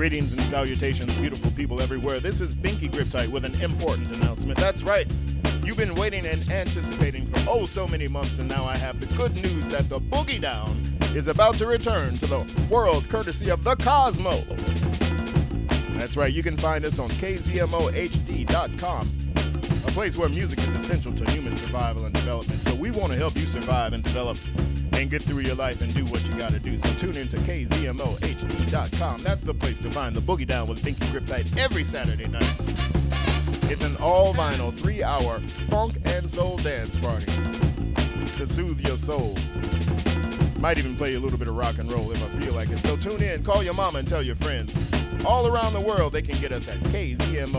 Greetings and salutations, beautiful people everywhere. This is Binky Griptite with an important announcement. That's right. You've been waiting and anticipating for oh so many months, and now I have the good news that the Boogie Down is about to return to the world courtesy of the Cosmo. That's right, you can find us on kzmohd.com, a place where music is essential to human survival and development. So we want to help you survive and develop and get through your life and do what you got to do. So tune in to kzmohd.com. That's the place to find the Boogie Down with Binky Griptite every Saturday night. It's an all vinyl three hour funk and soul dance party to soothe your soul. Might even play a little bit of rock and roll if I feel like it. So tune in, call your mama, and tell your friends. All around the world, they can get us at kzmohd.com.